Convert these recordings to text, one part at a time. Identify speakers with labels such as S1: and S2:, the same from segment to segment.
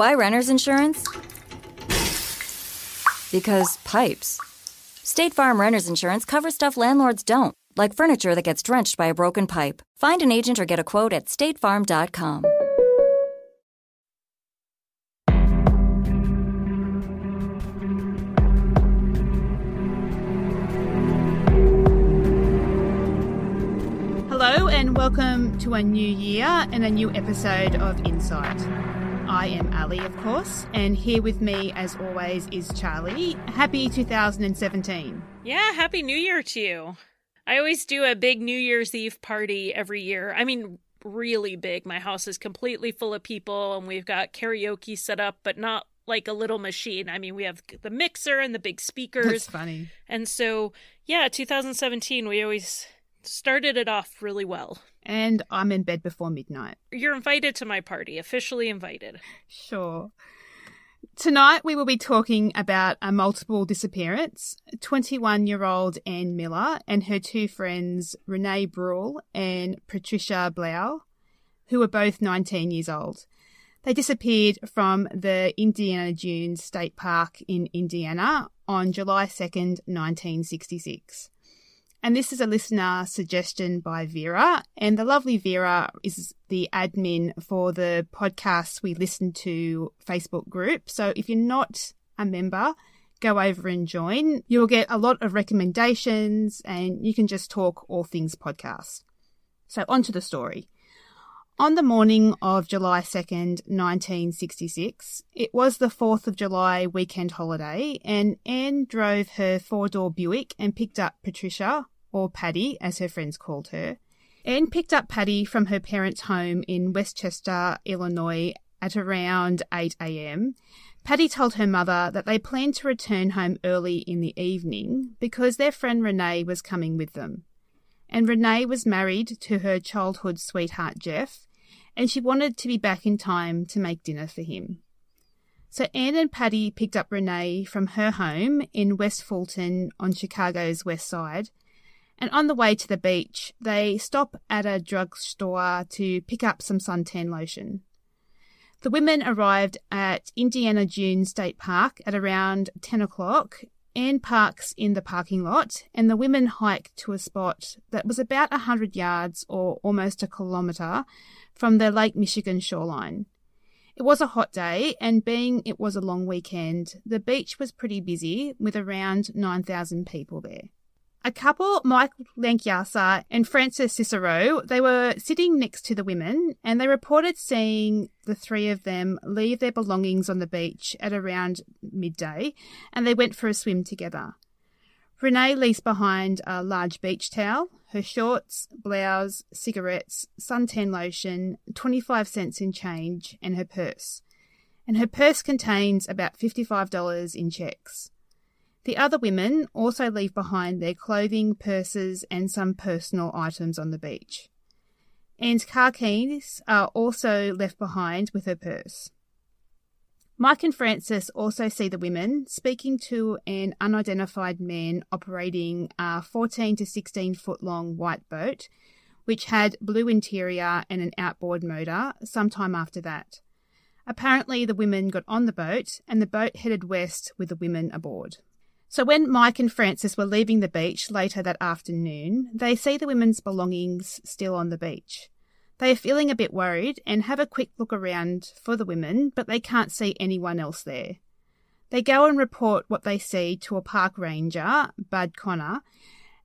S1: Why renter's insurance? Because pipes. State Farm renter's insurance covers stuff landlords don't, like furniture that gets drenched by a broken pipe. Find an agent or get a quote at statefarm.com.
S2: Hello, and welcome to a new year and a new episode of Insight. I am Ali, of course, and here with me, as always, is Charlie. Happy 2017.
S3: Yeah, Happy New Year to you. I always do a big New Year's Eve party every year. I mean, really big. My house is completely full of people, and we've got karaoke set up, but not like a little machine. I mean, we have the mixer and the big speakers.
S2: That's funny.
S3: And so, yeah, 2017, we always started it off really well.
S2: And I'm in bed before midnight.
S3: You're invited to my party, officially invited.
S2: Sure. Tonight we will be talking about a multiple disappearance. 21 year old Anne Miller and her two friends, Renee Bruhl and Patricia Blough, who were both 19 years old. They disappeared from the Indiana Dunes State Park in Indiana on July 2nd, 1966. And this is a listener suggestion by Vera. And the lovely Vera is the admin for the podcasts we listen to Facebook group. So if you're not a member, go over and join. You'll get a lot of recommendations and you can just talk all things podcast. So on to the story. On the morning of July 2nd, 1966, it was the 4th of July weekend holiday, and Anne drove her four door Buick and picked up Patricia, or Patty as her friends called her. Anne picked up Patty from her parents' home in Westchester, Illinois at around 8 a.m. Patty told her mother that they planned to return home early in the evening because their friend Renee was coming with them. And Renee was married to her childhood sweetheart Jeff, and she wanted to be back in time to make dinner for him. So Anne and Patty picked up Renee from her home in West Fulton on Chicago's west side and on the way to the beach, they stop at a drugstore to pick up some suntan lotion. The women arrived at Indiana Dunes State Park at around 10 o'clock. Anne parks in the parking lot, and the women hike to a spot that was about a 100 yards or almost a kilometre from the Lake Michigan shoreline. It was a hot day, and being it was a long weekend, the beach was pretty busy with around 9,000 people there. A couple, Mike Lankyasa and Frances Cicero, they were sitting next to the women and they reported seeing the three of them leave their belongings on the beach at around midday and they went for a swim together. Renee leaves behind a large beach towel, her shorts, blouse, cigarettes, suntan lotion, 25 cents in change, and her purse. And her purse contains about $55 in checks. The other women also leave behind their clothing, purses, and some personal items on the beach. Anne's car keys are also left behind with her purse. Mike and Frances also see the women speaking to an unidentified man operating a 14 to 16 foot long white boat, which had blue interior and an outboard motor, sometime after that. Apparently, the women got on the boat and the boat headed west with the women aboard. So when Mike and Frances were leaving the beach later that afternoon, they see the women's belongings still on the beach. They are feeling a bit worried and have a quick look around for the women, but they can't see anyone else there. They go and report what they see to a park ranger, Bud Connor,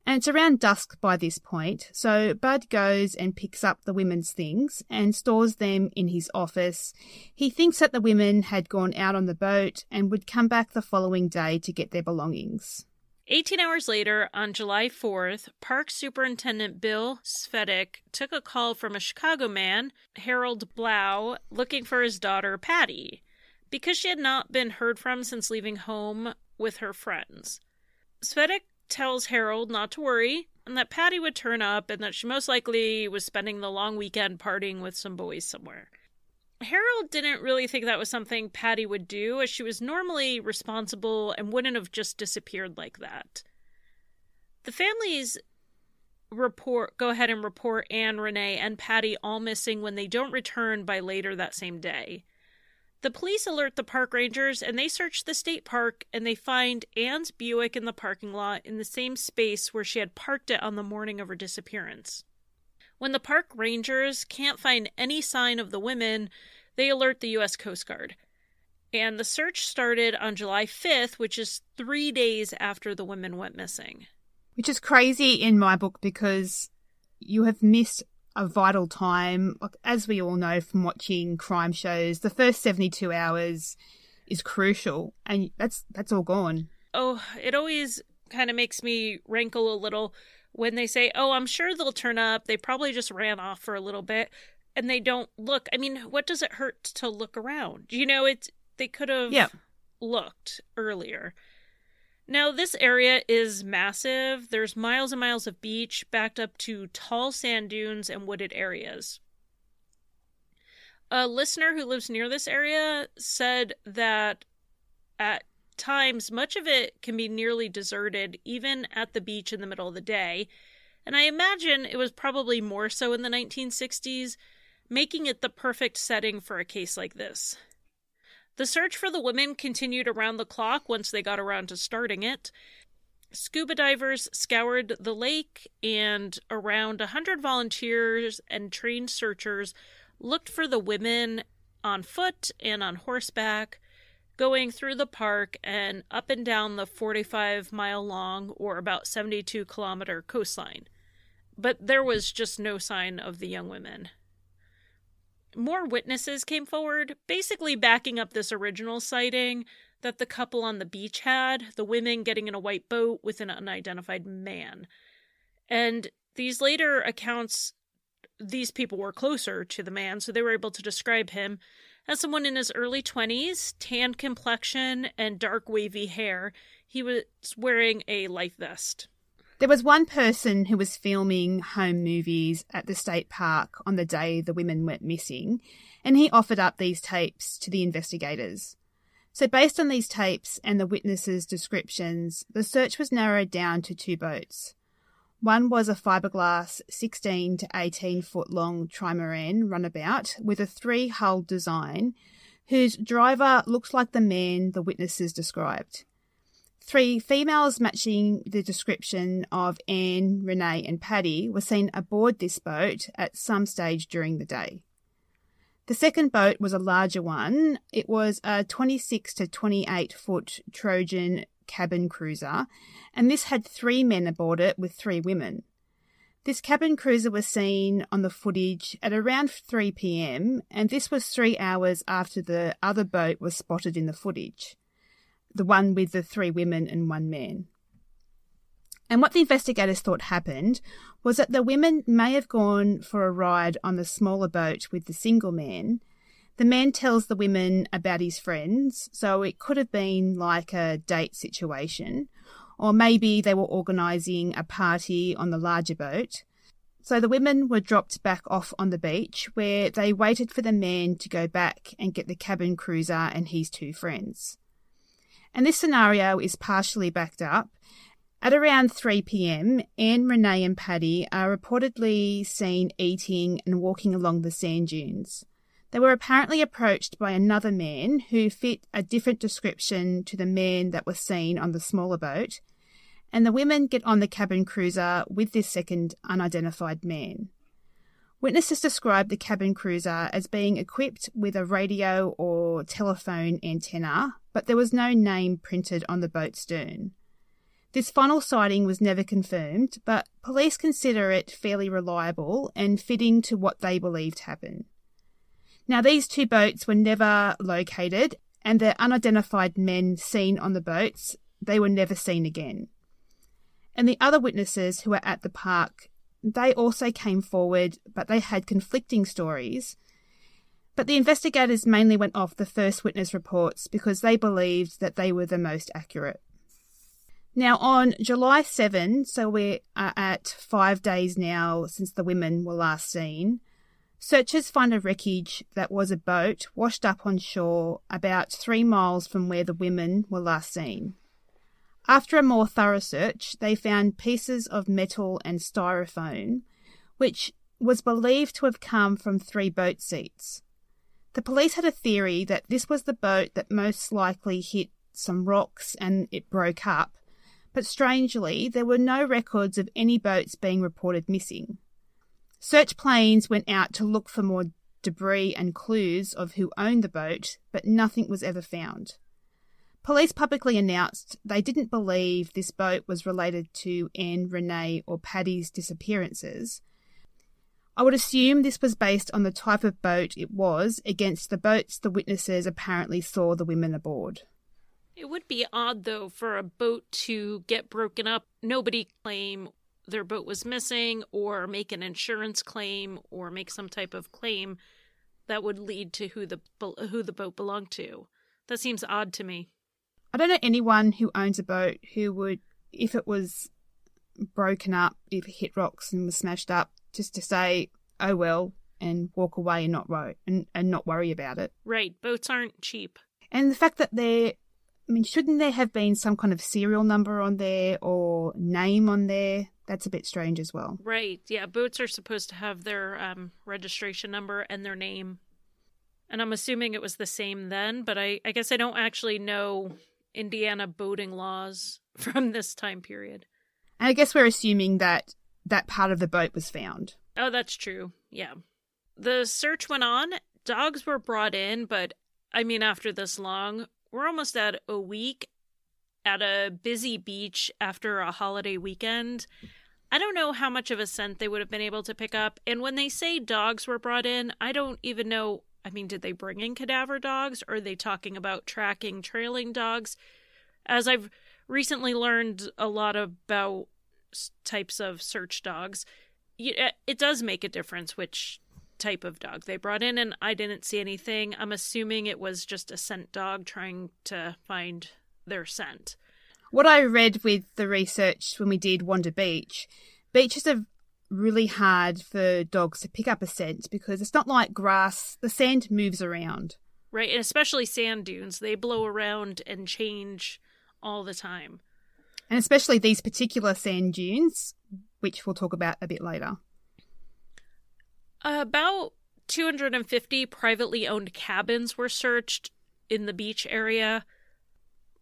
S2: and it's around dusk by this point, so Bud goes and picks up the women's things and stores them in his office. He thinks that the women had gone out on the boat and would come back the following day to get their belongings.
S3: 18 hours later, on July 4th, Park Superintendent Bill Svedek took a call from a Chicago man, Harold Blough, looking for his daughter, Patty, because she had not been heard from since leaving home with her friends. Svedek tells Harold not to worry and that Patty would turn up and that she most likely was spending the long weekend partying with some boys somewhere. Harold didn't really think that was something Patty would do, as she was normally responsible and wouldn't have just disappeared like that. The families report go ahead and report Anne, Renee, and Patty all missing when they don't return by later that same day. The police alert the park rangers and they search the state park and they find Anne's Buick in the parking lot in the same space where she had parked it on the morning of her disappearance. When the park rangers can't find any sign of the women, they alert the U.S. Coast Guard. And the search started on July 5th, which is three days after the women went missing.
S2: Which is crazy in my book because you have missed a vital time. As we all know from watching crime shows, the first 72 hours is crucial and that's that's all gone.
S3: Oh, it always kind of makes me rankle a little when they say, "Oh, I'm sure they'll turn up. They probably just ran off for a little bit." And they don't look. I mean, what does it hurt to look around? You know, it's they could have
S2: yeah.
S3: looked earlier. Now, this area is massive. There's miles and miles of beach backed up to tall sand dunes and wooded areas. A listener who lives near this area said that at times much of it can be nearly deserted, even at the beach in the middle of the day. And I imagine it was probably more so in the 1960s, making it the perfect setting for a case like this. The search for the women continued around the clock once they got around to starting it. Scuba divers scoured the lake, and around a 100 volunteers and trained searchers looked for the women on foot and on horseback, going through the park and up and down the 45 mile long or about 72 kilometer coastline. But there was just no sign of the young women more witnesses came forward, basically backing up this original sighting that the couple on the beach had the women getting in a white boat with an unidentified man. And these later accounts, these people were closer to the man, so they were able to describe him as someone in his early 20s, tan complexion, and dark wavy hair. He was wearing a life vest.
S2: There was one person who was filming home movies at the state park on the day the women went missing, and he offered up these tapes to the investigators. So, based on these tapes and the witnesses' descriptions, the search was narrowed down to two boats. One was a fiberglass 16 to 18 foot long trimaran runabout with a three hull design, whose driver looked like the man the witnesses described. Three females matching the description of Anne, Renee, and Patty were seen aboard this boat at some stage during the day. The second boat was a larger one. It was a 26 to 28 foot Trojan cabin cruiser, and this had three men aboard it with three women. This cabin cruiser was seen on the footage at around 3 pm, and this was three hours after the other boat was spotted in the footage the one with the three women and one man. And what the investigators thought happened was that the women may have gone for a ride on the smaller boat with the single man. The man tells the women about his friends, so it could have been like a date situation, or maybe they were organising a party on the larger boat. So the women were dropped back off on the beach where they waited for the man to go back and get the cabin cruiser and his two friends. And this scenario is partially backed up. At around 3 pm, Anne, Renee, and Patty are reportedly seen eating and walking along the sand dunes. They were apparently approached by another man who fit a different description to the man that was seen on the smaller boat, and the women get on the cabin cruiser with this second unidentified man. Witnesses described the cabin cruiser as being equipped with a radio or telephone antenna, but there was no name printed on the boat's stern. This final sighting was never confirmed, but police consider it fairly reliable and fitting to what they believed happened. Now, these two boats were never located, and the unidentified men seen on the boats, they were never seen again. And the other witnesses who were at the park they also came forward, but they had conflicting stories. But the investigators mainly went off the first witness reports because they believed that they were the most accurate. Now, on July 7, so we're at five days now since the women were last seen, searchers find a wreckage that was a boat washed up on shore about three miles from where the women were last seen. After a more thorough search, they found pieces of metal and styrofoam, which was believed to have come from three boat seats. The police had a theory that this was the boat that most likely hit some rocks and it broke up, but strangely, there were no records of any boats being reported missing. Search planes went out to look for more debris and clues of who owned the boat, but nothing was ever found. Police publicly announced they didn't believe this boat was related to Anne, Renee, or Patty's disappearances. I would assume this was based on the type of boat it was against the boats the witnesses apparently saw the women aboard.
S3: It would be odd, though, for a boat to get broken up, nobody claim their boat was missing, or make an insurance claim, or make some type of claim that would lead to who the who the boat belonged to. That seems odd to me.
S2: I don't know anyone who owns a boat who would, if it was broken up, if it hit rocks and was smashed up, just to say, "Oh well," and walk away and not worry and, and not worry about it.
S3: Right, boats aren't cheap.
S2: And the fact that they're I mean, shouldn't there have been some kind of serial number on there or name on there? That's a bit strange as well.
S3: Right. Yeah, boats are supposed to have their um, registration number and their name. And I'm assuming it was the same then, but I, I guess I don't actually know Indiana boating laws from this time period.
S2: And I guess we're assuming that that part of the boat was found.
S3: Oh, that's true. Yeah. The search went on. Dogs were brought in, but I mean, after this long, we're almost at a week at a busy beach after a holiday weekend. I don't know how much of a scent they would have been able to pick up. And when they say dogs were brought in, I don't even know. I mean, did they bring in cadaver dogs or are they talking about tracking trailing dogs? As I've recently learned a lot about types of search dogs, uh, it does make a difference which type of dog they brought in, and I didn't see anything. I'm assuming it was just a scent dog trying to find their scent.
S2: What I read with the research when we did Wander Beach, beaches are really hard for dogs to pick up a scent because it's not like grass, the sand moves around.
S3: Right, and especially sand dunes, they blow around and change all the time.
S2: And especially these particular sand dunes, which we'll talk about a bit later.
S3: About 250 privately owned cabins were searched in the beach area.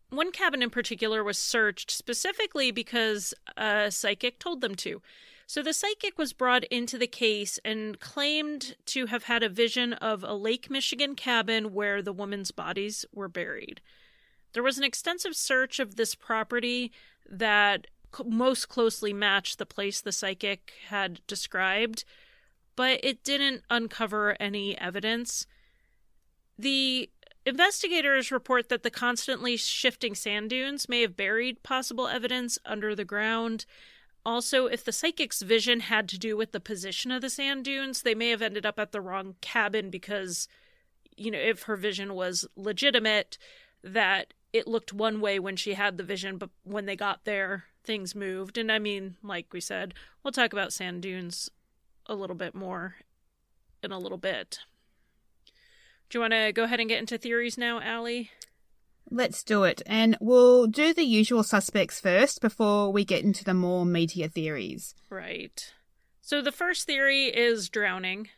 S3: One cabin in particular was searched specifically because a psychic told them to. So the psychic was brought into the case and claimed to have had a vision of a Lake Michigan cabin where the woman's bodies were buried. There was an extensive search of this property that most closely matched the place the psychic had described but it didn't uncover any evidence. The investigators report that the constantly shifting sand dunes may have buried possible evidence under the ground. Also, if the psychic's vision had to do with the position of the sand dunes, they may have ended up at the wrong cabin because, you know, if her vision was legitimate, that it looked one way when she had the vision, but when they got there, things moved. And I mean, like we said, we'll talk about sand dunes a little bit more in a little bit. Do you want to go ahead and get into theories now, Allie?
S2: Let's do it. And we'll do the usual suspects first before we get into the more meatier theories.
S3: Right. So the first theory is drowning.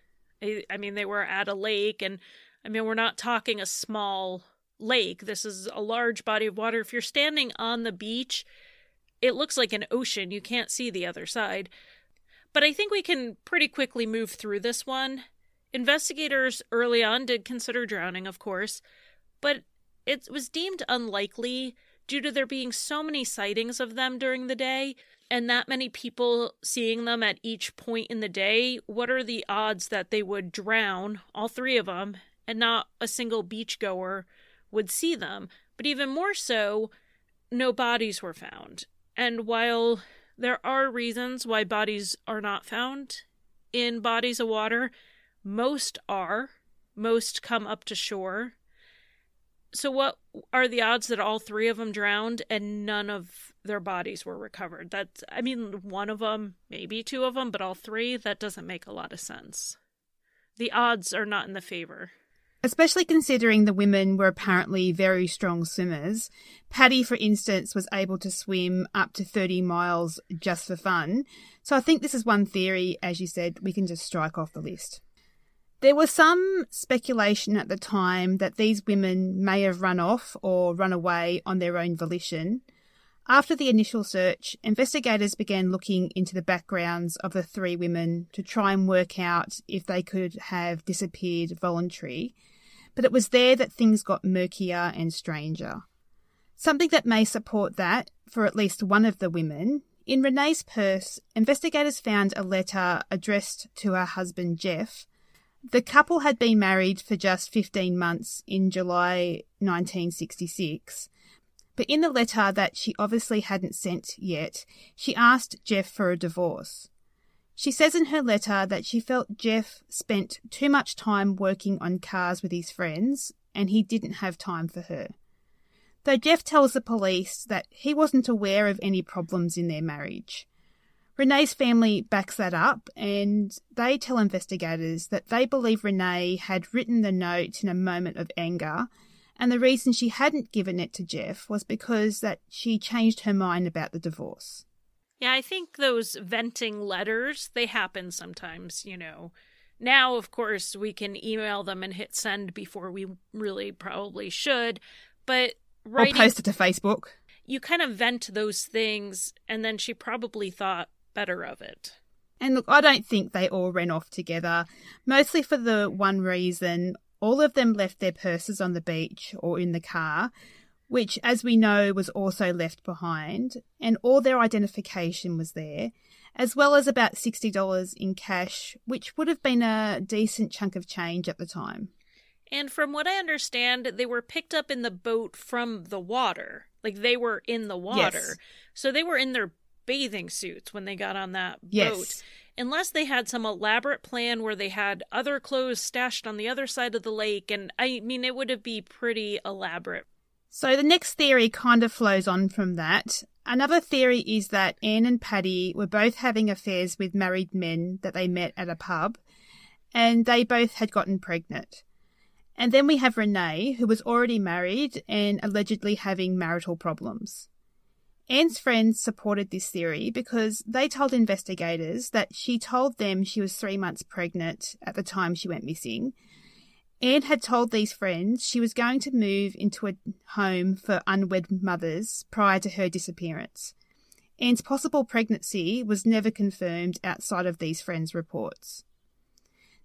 S3: I mean, they were at a lake, and I mean, we're not talking a small lake. This is a large body of water. If you're standing on the beach, it looks like an ocean. You can't see the other side. But I think we can pretty quickly move through this one. Investigators early on did consider drowning, of course, but it was deemed unlikely due to there being so many sightings of them during the day and that many people seeing them at each point in the day. What are the odds that they would drown, all three of them, and not a single beachgoer would see them? But even more so, no bodies were found. And while there are reasons why bodies are not found in bodies of water. Most are. Most come up to shore. So, what are the odds that all three of them drowned and none of their bodies were recovered? That's, I mean, one of them, maybe two of them, but all three, that doesn't make a lot of sense. The odds are not in the favor
S2: especially considering the women were apparently very strong swimmers. Patty, for instance, was able to swim up to 30 miles just for fun. So I think this is one theory, as you said, we can just strike off the list. There was some speculation at the time that these women may have run off or run away on their own volition. After the initial search, investigators began looking into the backgrounds of the three women to try and work out if they could have disappeared voluntarily, but it was there that things got murkier and stranger. Something that may support that for at least one of the women. In Renee's purse, investigators found a letter addressed to her husband Jeff. The couple had been married for just 15 months in July 1966, but in the letter that she obviously hadn't sent yet, she asked Jeff for a divorce. She says in her letter that she felt Jeff spent too much time working on cars with his friends and he didn't have time for her though Jeff tells the police that he wasn't aware of any problems in their marriage. Renee's family backs that up and they tell investigators that they believe Renee had written the note in a moment of anger and the reason she hadn't given it to Jeff was because that she changed her mind about the divorce.
S3: Yeah, I think those venting letters, they happen sometimes, you know. Now, of course, we can email them and hit send before we really probably should, but
S2: writing, or post it to Facebook.
S3: You kind of vent those things, and then she probably thought better of it.
S2: And look, I don't think they all ran off together, mostly for the one reason all of them left their purses on the beach or in the car, which, as we know, was also left behind, and all their identification was there, as well as about $60 in cash, which would have been a decent chunk of change at the time.
S3: And from what I understand, they were picked up in the boat from the water. Like they were in the water. Yes. So they were in their bathing suits when they got on that yes. boat. Unless they had some elaborate plan where they had other clothes stashed on the other side of the lake. And I mean, it would have been pretty elaborate.
S2: So the next theory kind of flows on from that. Another theory is that Anne and Patty were both having affairs with married men that they met at a pub, and they both had gotten pregnant. And then we have Renee, who was already married and allegedly having marital problems. Anne's friends supported this theory because they told investigators that she told them she was three months pregnant at the time she went missing. Anne had told these friends she was going to move into a home for unwed mothers prior to her disappearance. Anne's possible pregnancy was never confirmed outside of these friends' reports.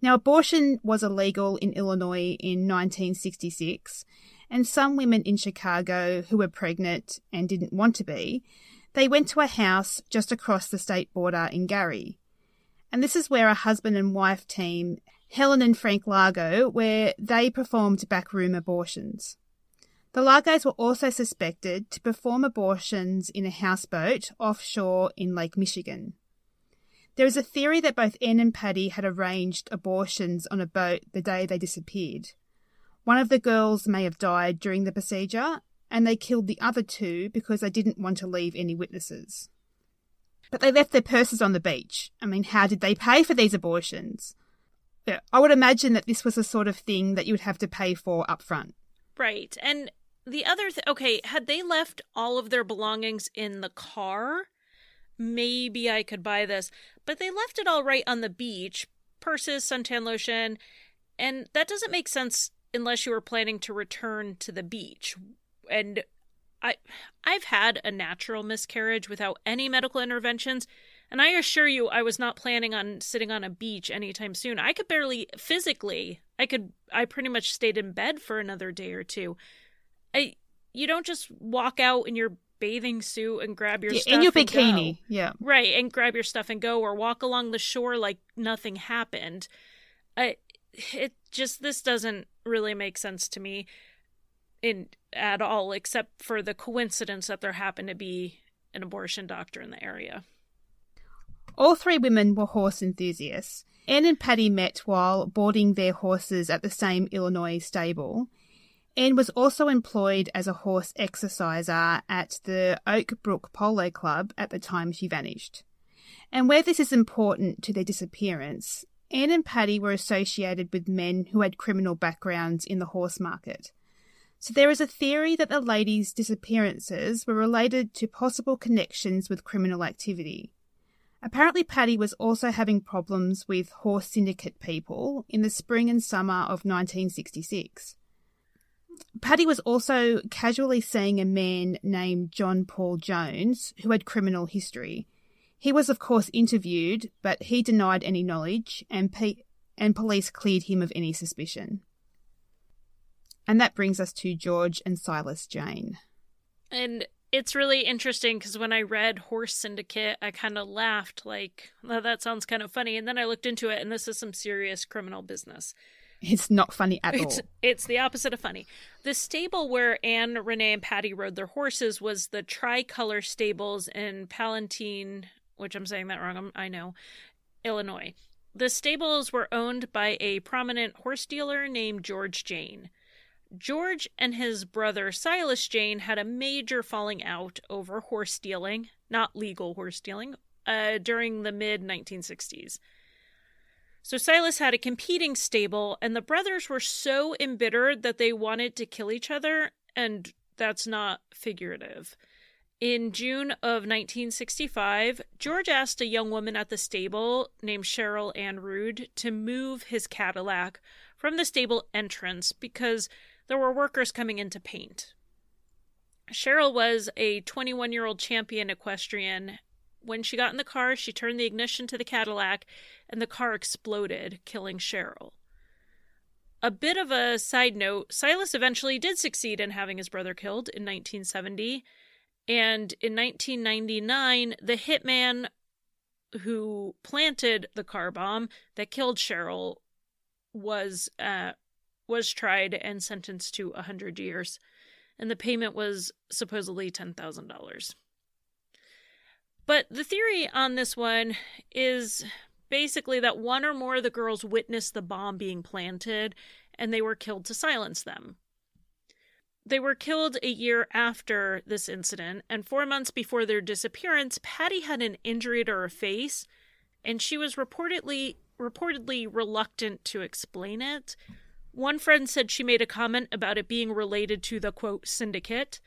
S2: Now, abortion was illegal in Illinois in 1966, and some women in Chicago who were pregnant and didn't want to be, they went to a house just across the state border in Gary. And this is where a husband and wife team, Helen and Frank Largo, where they performed backroom abortions. The Largos were also suspected to perform abortions in a houseboat offshore in Lake Michigan. There is a theory that both Anne and Patty had arranged abortions on a boat the day they disappeared. One of the girls may have died during the procedure, and they killed the other two because they didn't want to leave any witnesses. But they left their purses on the beach. I mean, how did they pay for these abortions? I would imagine that this was the sort of thing that you would have to pay for up front.
S3: Right. And the other th- okay, had they left all of their belongings in the car? maybe I could buy this. But they left it all right on the beach purses, suntan lotion, and that doesn't make sense unless you were planning to return to the beach. And I I've had a natural miscarriage without any medical interventions, and I assure you I was not planning on sitting on a beach anytime soon. I could barely physically, I could I pretty much stayed in bed for another day or two. I you don't just walk out in your bathing suit and grab your yeah, stuff
S2: in your bikini. Yeah.
S3: Right, and grab your stuff and go or walk along the shore like nothing happened. I it just this doesn't really make sense to me in at all except for the coincidence that there happened to be an abortion doctor in the area.
S2: All three women were horse enthusiasts. Anne and Patty met while boarding their horses at the same Illinois stable, Anne was also employed as a horse exerciser at the Oak Brook Polo Club at the time she vanished. And where this is important to their disappearance, Anne and Patty were associated with men who had criminal backgrounds in the horse market. So there is a theory that the ladies' disappearances were related to possible connections with criminal activity. Apparently, Patty was also having problems with horse syndicate people in the spring and summer of 1966. Patty was also casually seeing a man named John Paul Jones who had criminal history. He was, of course, interviewed, but he denied any knowledge, and, and police cleared him of any suspicion. And that brings us to George and Silas Jayne.
S3: And it's really interesting because when I read Horse Syndicate, I kind of laughed, like, oh, that sounds kind of funny. And then I looked into it, and this is some serious criminal business.
S2: It's not funny at
S3: it's,
S2: all.
S3: It's the opposite of funny. The stable where Anne, Renee, and Patty rode their horses was the Tricolor Stables in Palatine, which I'm saying that wrong, I know, Illinois. The stables were owned by a prominent horse dealer named George Jayne. George and his brother Silas Jayne had a major falling out over horse stealing, not legal horse stealing, uh, during the mid 1960s. So Silas had a competing stable, and the brothers were so embittered that they wanted to kill each other, and that's not figurative. In June of 1965, George asked a young woman at the stable named Cheryl Ann Rude to move his Cadillac from the stable entrance because there were workers coming in to paint. Cheryl was a 21 year old champion equestrian. When she got in the car, she turned the ignition to the Cadillac and the car exploded, killing Cheryl. A bit of a side note Silas eventually did succeed in having his brother killed in 1970. And in 1999, the hitman who planted the car bomb that killed Cheryl was uh, was tried and sentenced to 100 years, and the payment was supposedly $10,000. But the theory on this one is basically that one or more of the girls witnessed the bomb being planted and they were killed to silence them. They were killed a year after this incident, and four months before their disappearance, Patty had an injury to her face, and she was reportedly reportedly reluctant to explain it, one friend said she made a comment about it being related to the quote syndicate.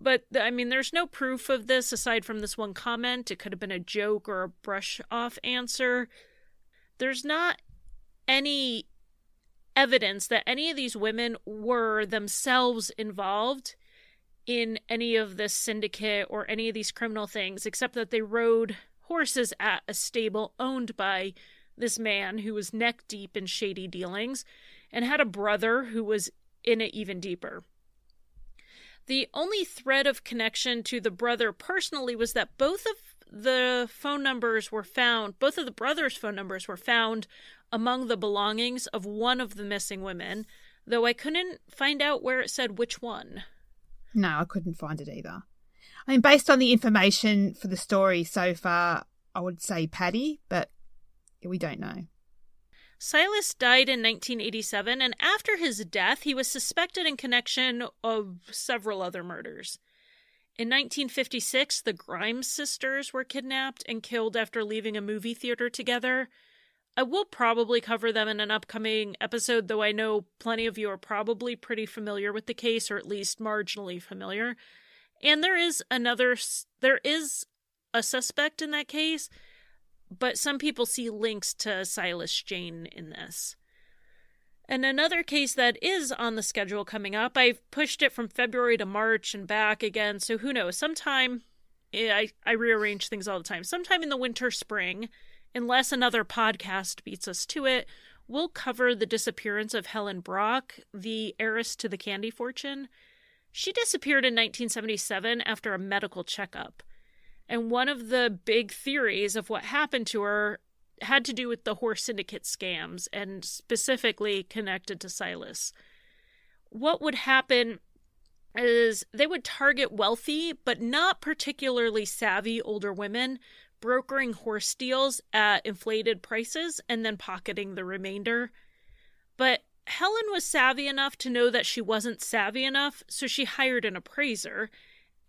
S3: But I mean, there's no proof of this aside from this one comment. It could have been a joke or a brush off answer. There's not any evidence that any of these women were themselves involved in any of this syndicate or any of these criminal things, except that they rode horses at a stable owned by this man who was neck deep in shady dealings and had a brother who was in it even deeper. The only thread of connection to the brother personally was that both of the phone numbers were found, both of the brothers' phone numbers were found among the belongings of one of the missing women, though I couldn't find out where it said which one.
S2: No, I couldn't find it either. I mean, based on the information for the story so far, I would say Patty, but we don't know.
S3: Silas died in 1987, and after his death, he was suspected in connection of several other murders. In 1956, the Grimes sisters were kidnapped and killed after leaving a movie theater together. I will probably cover them in an upcoming episode, though I know plenty of you are probably pretty familiar with the case, or at least marginally familiar. And there is another, there is a suspect in that case, but some people see links to Silas Jayne in this. And another case that is on the schedule coming up, I've pushed it from February to March and back again, so who knows? Sometime, I, I rearrange things all the time. Sometime in the winter, spring, unless another podcast beats us to it, we'll cover the disappearance of Helen Brach, the heiress to the candy fortune. She disappeared in 1977 after a medical checkup. And one of the big theories of what happened to her had to do with the horse syndicate scams and specifically connected to Silas. What would happen is they would target wealthy but not particularly savvy older women, brokering horse deals at inflated prices and then pocketing the remainder. But Helen was savvy enough to know that she wasn't savvy enough, so she hired an appraiser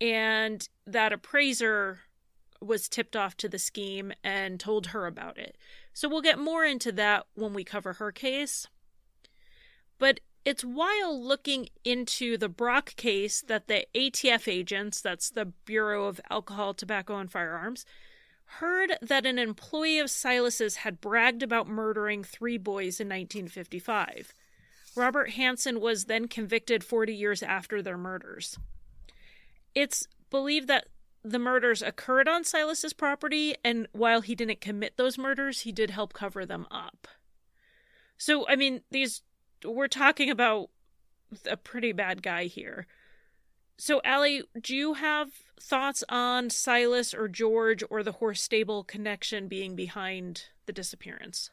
S3: and that appraiser was tipped off to the scheme and told her about it. So we'll get more into that when we cover her case. But it's while looking into the Brach case that the ATF agents, that's the Bureau of Alcohol, Tobacco, and Firearms, heard that an employee of Silas's had bragged about murdering three boys in 1955. Robert Hansen was then convicted 40 years after their murders. It's believed that the murders occurred on Silas's property, and while he didn't commit those murders, he did help cover them up. So, I mean, these we're talking about a pretty bad guy here. So, Allie, do you have thoughts on Silas or George or the horse stable connection being behind the disappearance?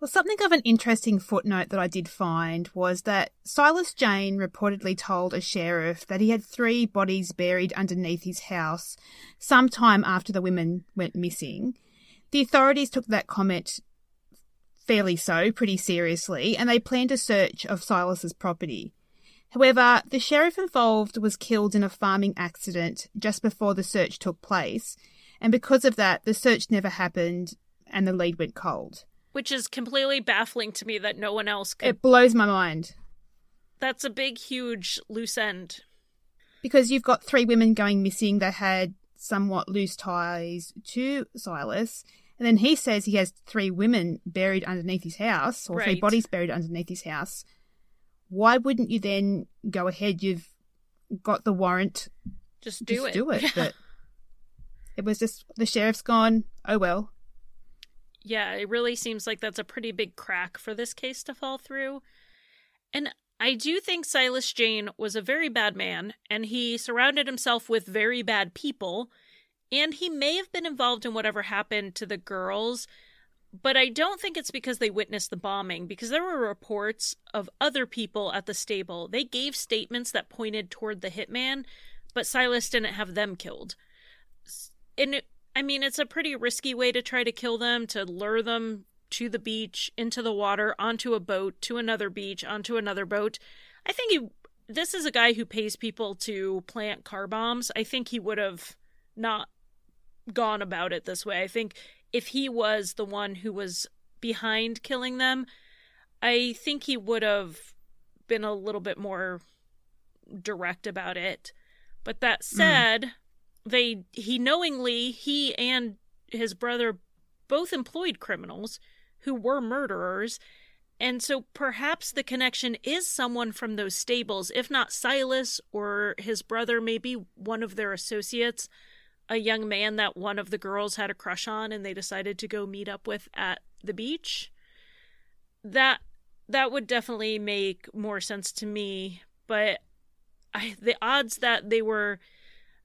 S2: Well, something of an interesting footnote that I did find was that Silas Jayne reportedly told a sheriff that he had three bodies buried underneath his house sometime after the women went missing. The authorities took that comment fairly so, pretty seriously, and they planned a search of Silas's property. However, the sheriff involved was killed in a farming accident just before the search took place, and because of that, the search never happened and the lead went cold.
S3: Which is completely baffling to me that no one else could.
S2: It blows my mind.
S3: That's a big, huge loose end.
S2: Because you've got three women going missing that had somewhat loose ties to Silas, and then he says he has three women buried underneath his house, or right. three bodies buried underneath his house. Why wouldn't you then go ahead? You've got the warrant.
S3: Just do
S2: just
S3: it.
S2: Do it. But it was just the sheriff's gone. Oh well.
S3: Yeah, it really seems like that's a pretty big crack for this case to fall through. And I do think Silas Jayne was a very bad man, and he surrounded himself with very bad people and he may have been involved in whatever happened to the girls, but I don't think it's because they witnessed the bombing, because there were reports of other people at the stable. They gave statements that pointed toward the hitman, but Silas didn't have them killed. And it, I mean, it's a pretty risky way to try to kill them, to lure them to the beach, into the water, onto a boat, to another beach, onto another boat. I think he. This is a guy who pays people to plant car bombs. I think he would have not gone about it this way. I think if he was the one who was behind killing them, I think he would have been a little bit more direct about it. But that hmm. said, mm. They he knowingly he and his brother both employed criminals who were murderers. And so perhaps the connection is someone from those stables, if not Silas or his brother, maybe one of their associates a young man that one of the girls had a crush on and they decided to go meet up with at the beach that that would definitely make more sense to me but I, the odds that they were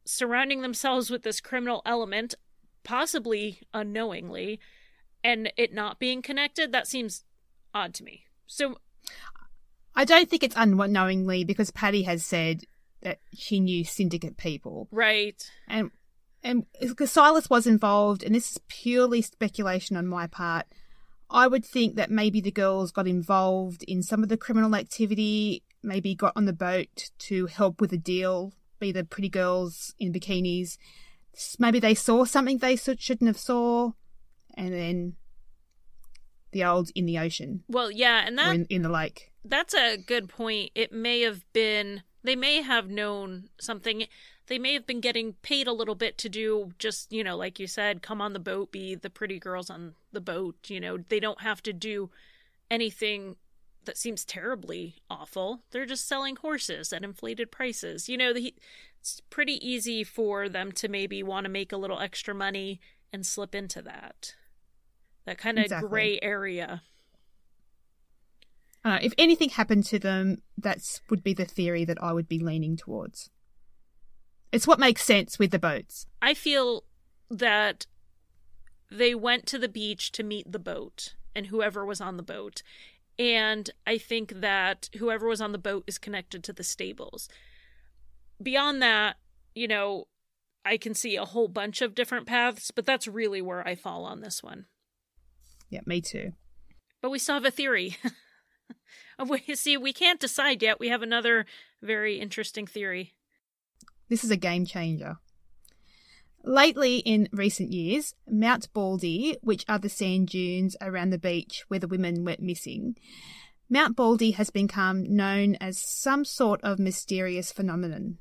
S3: surrounding themselves with this criminal element possibly unknowingly and it not being connected that seems odd to me. So
S2: i don't think it's unknowingly because patty has said that she knew syndicate people.
S3: Right.
S2: And and because Silas was involved, and this is purely speculation on my part, I would think that maybe the girls got involved in some of the criminal activity, maybe got on the boat to help with a deal, be the pretty girls in bikinis. Maybe they saw something they shouldn't have saw, and then the old in the ocean.
S3: Well, yeah, and that
S2: in, in the lake.
S3: That's a good point. It may have been they may have known something they may have been getting paid a little bit to do just, you know, like you said, come on the boat, be the pretty girls on the boat. You know, they don't have to do anything that seems terribly awful. They're just selling horses at inflated prices. You know, the, it's pretty easy for them to maybe want to make a little extra money and slip into that. That kind of exactly. gray area.
S2: Uh, if anything happened to them, that would be the theory that I would be leaning towards. It's what makes sense with the boats.
S3: I feel that they went to the beach to meet the boat and whoever was on the boat. And I think that whoever was on the boat is connected to the stables. Beyond that, you know, I can see a whole bunch of different paths, but that's really where I fall on this one.
S2: Yeah, me too.
S3: But we still have a theory. see we can't decide yet. We have another very interesting theory.
S2: This is a game changer. Lately, in recent years, Mount Baldy, which are the sand dunes around the beach where the women went missing, Mount Baldy has become known as some sort of mysterious phenomenon.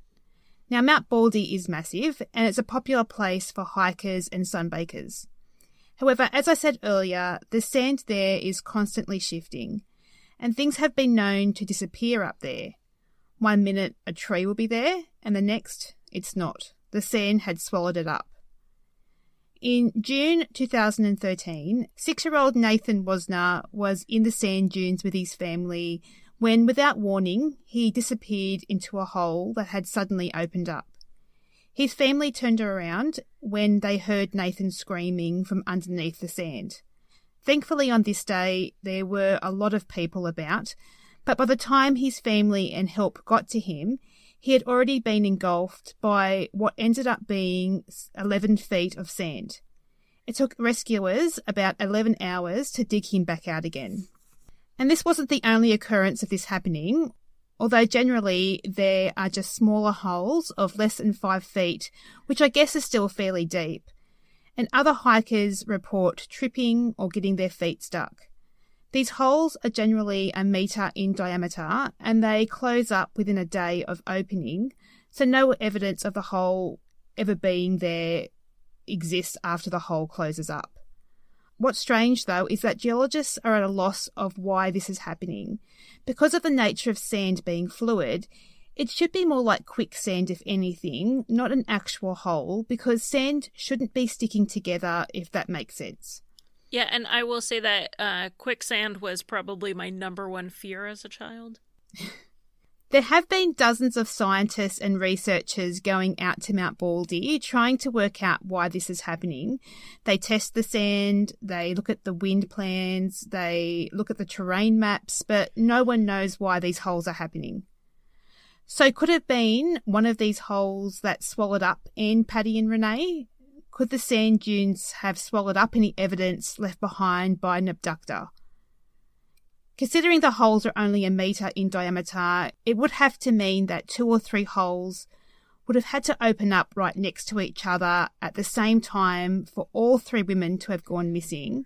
S2: Now, Mount Baldy is massive and it's a popular place for hikers and sunbakers. However, as I said earlier, the sand there is constantly shifting, and things have been known to disappear up there. One minute a tree will be there, and the next it's not. The sand had swallowed it up. In June 2013, six year old Nathan Woessner was in the sand dunes with his family when, without warning, he disappeared into a hole that had suddenly opened up. His family turned around when they heard Nathan screaming from underneath the sand. Thankfully, on this day, there were a lot of people about, but by the time his family and help got to him, he had already been engulfed by what ended up being 11 feet of sand. It took rescuers about 11 hours to dig him back out again. And this wasn't the only occurrence of this happening although generally there are just smaller holes of less than five feet, which I guess is still fairly deep. And other hikers report tripping or getting their feet stuck. These holes are generally a metre in diameter and they close up within a day of opening, so no evidence of the hole ever being there exists after the hole closes up. What's strange, though, is that geologists are at a loss of why this is happening. Because of the nature of sand being fluid, it should be more like quicksand, if anything, not an actual hole, because sand shouldn't be sticking together, if that makes sense.
S3: Yeah, and I will say that uh, quicksand was probably my number one fear as a child.
S2: There have been dozens of scientists and researchers going out to Mount Baldy trying to work out why this is happening. They test the sand, they look at the wind plans, they look at the terrain maps, but no one knows why these holes are happening. So, could it have been one of these holes that swallowed up Anne, Patty, and Renee? Could the sand dunes have swallowed up any evidence left behind by an abductor? Considering the holes are only a metre in diameter, it would have to mean that two or three holes would have had to open up right next to each other at the same time for all three women to have gone missing.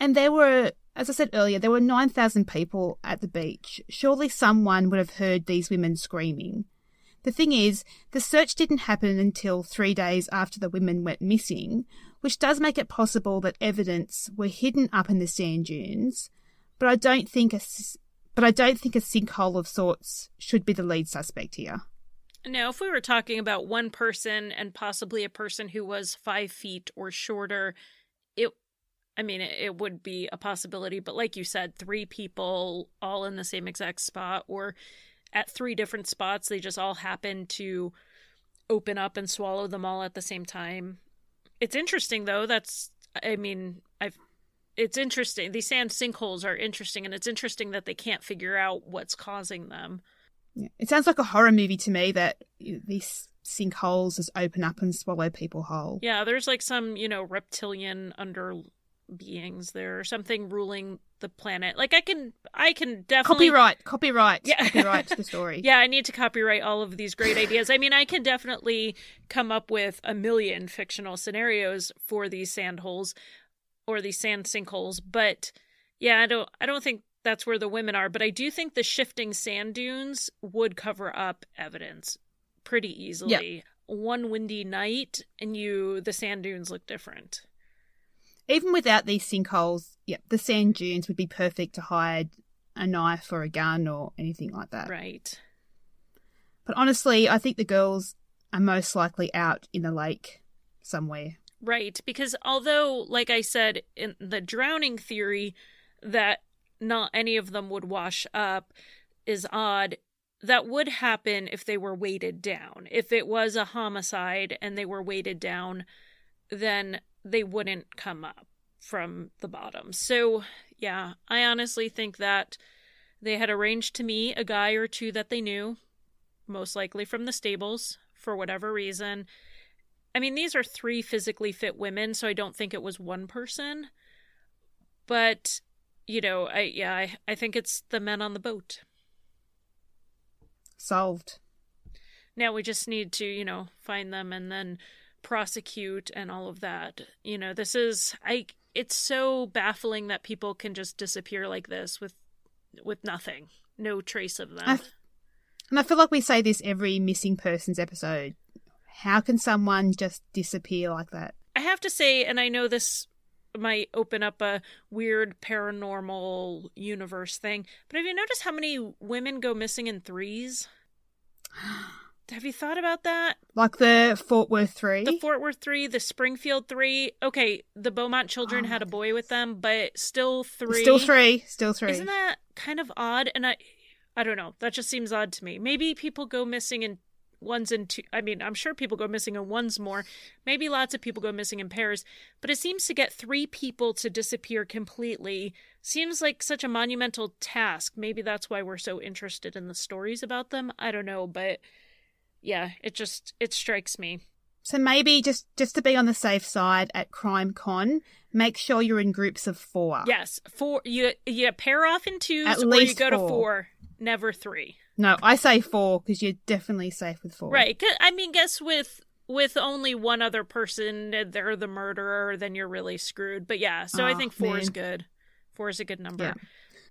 S2: And there were, as I said earlier, there were 9,000 people at the beach. Surely someone would have heard these women screaming. The thing is, the search didn't happen until three days after the women went missing, which does make it possible that evidence were hidden up in the sand dunes but I don't think a but I don't think a sinkhole of sorts should be the lead suspect here.
S3: Now, if we were talking about one person and possibly a person who was five feet or shorter, it, I mean, it, it would be a possibility. But like you said, three people all in the same exact spot or at three different spots, they just all happen to open up and swallow them all at the same time. It's interesting, though. That's, I mean, I've it's interesting. These sand sinkholes are interesting, and it's interesting that they can't figure out what's causing them.
S2: Yeah. It sounds like a horror movie to me that these sinkholes just open up and swallow people whole.
S3: Yeah, there's like some, you know, reptilian under beings there or something ruling the planet. Like I can I can definitely
S2: copyright, copyright, yeah. copyright the story.
S3: yeah, I need to copyright all of these great ideas. I mean, I can definitely come up with a million fictional scenarios for these sand holes or these sand sinkholes. But yeah, I don't I don't think that's where the women are, but I do think the shifting sand dunes would cover up evidence pretty easily. Yep. One windy night and you the sand dunes look different.
S2: Even without these sinkholes, yeah, the sand dunes would be perfect to hide a knife or a gun or anything like that.
S3: Right.
S2: But honestly, I think the girls are most likely out in the lake somewhere.
S3: Right, because although, like I said, in the drowning theory that not any of them would wash up is odd, that would happen if they were weighted down. If it was a homicide and they were weighted down, then they wouldn't come up from the bottom. So, yeah, I honestly think that they had arranged to meet a guy or two that they knew, most likely from the stables, for whatever reason I mean, these are three physically fit women, so I don't think it was one person. But, you know, I yeah, I, I think it's the men on the boat.
S2: Solved.
S3: Now we just need to, you know, find them and then prosecute and all of that. You know, this is I it's so baffling that people can just disappear like this with with nothing. No trace of them.
S2: I, And I feel like we say this every missing persons episode. How can someone just disappear like that?
S3: I have to say, and I know this might open up a weird paranormal universe thing, but have you noticed how many women go missing in threes? Have you thought about that?
S2: Like the Fort Worth Three?
S3: The Fort Worth Three, the Springfield Three. Okay, the Beaumont children oh had a oh boy with them, but still three.
S2: Still three. Still three.
S3: Isn't that kind of odd? And I, I don't know. That just seems odd to me. Maybe people go missing in ones and two. I mean, I'm sure people go missing in ones more. Maybe lots of people go missing in pairs. But it seems to get three people to disappear completely seems like such a monumental task. Maybe that's why we're so interested in the stories about them. I don't know, but yeah, it just it strikes me.
S2: So maybe just just to be on the safe side at Crime Con, make sure you're in groups of four.
S3: Yes, four. You you pair off in twos, at or you go four. to four. Never three.
S2: No, I say four because you're definitely safe with four.
S3: Right. I mean, guess with with only one other person, they're the murderer, then you're really screwed. But yeah, so oh, I ah, think four man. is good. Four is a good number. Yeah.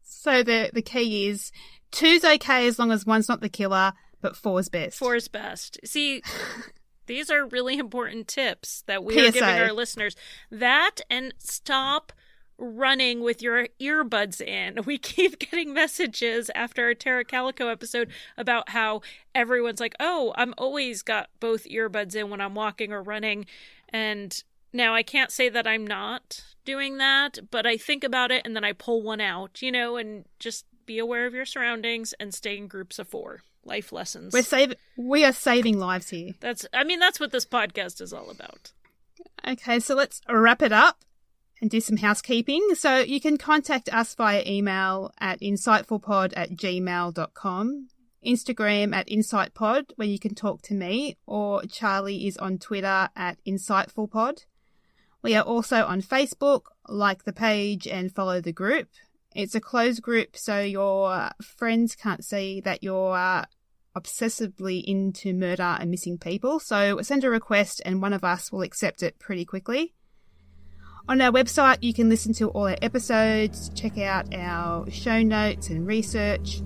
S2: So the the key is two's okay as long as one's not the killer but four is best.
S3: Four is best. See, these are really important tips that we PSA. are giving our listeners. That and stop running with your earbuds in. We keep getting messages after our Tara Calico episode about how everyone's like, oh, I'm always got both earbuds in when I'm walking or running. And now I can't say that I'm not doing that, but I think about it and then I pull one out, you know, and just be aware of your surroundings and stay in groups of four life lessons.
S2: We're save we are saving lives here.
S3: That's I mean that's what this podcast is all about.
S2: Okay, so let's wrap it up and do some housekeeping. So you can contact us via email at insightfulpod at gmail.com, Instagram at insightpod, where you can talk to me, or Charlie is on Twitter at insightfulpod. We are also on Facebook, like the page and follow the group. It's a closed group, so your friends can't see that you're uh, obsessively into murder and missing people. So send a request, and one of us will accept it pretty quickly. On our website, you can listen to all our episodes, check out our show notes and research.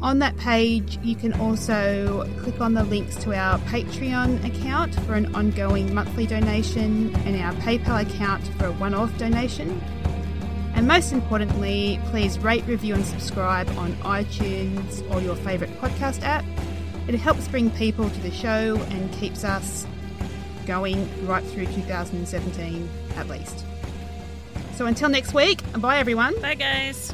S2: On that page, you can also click on the links to our Patreon account for an ongoing monthly donation and our PayPal account for a one off donation. And most importantly, please rate, review, and subscribe on iTunes or your favourite podcast app. It helps bring people to the show and keeps us going right through 2017 at least. So until next week, bye everyone.
S3: Bye, guys.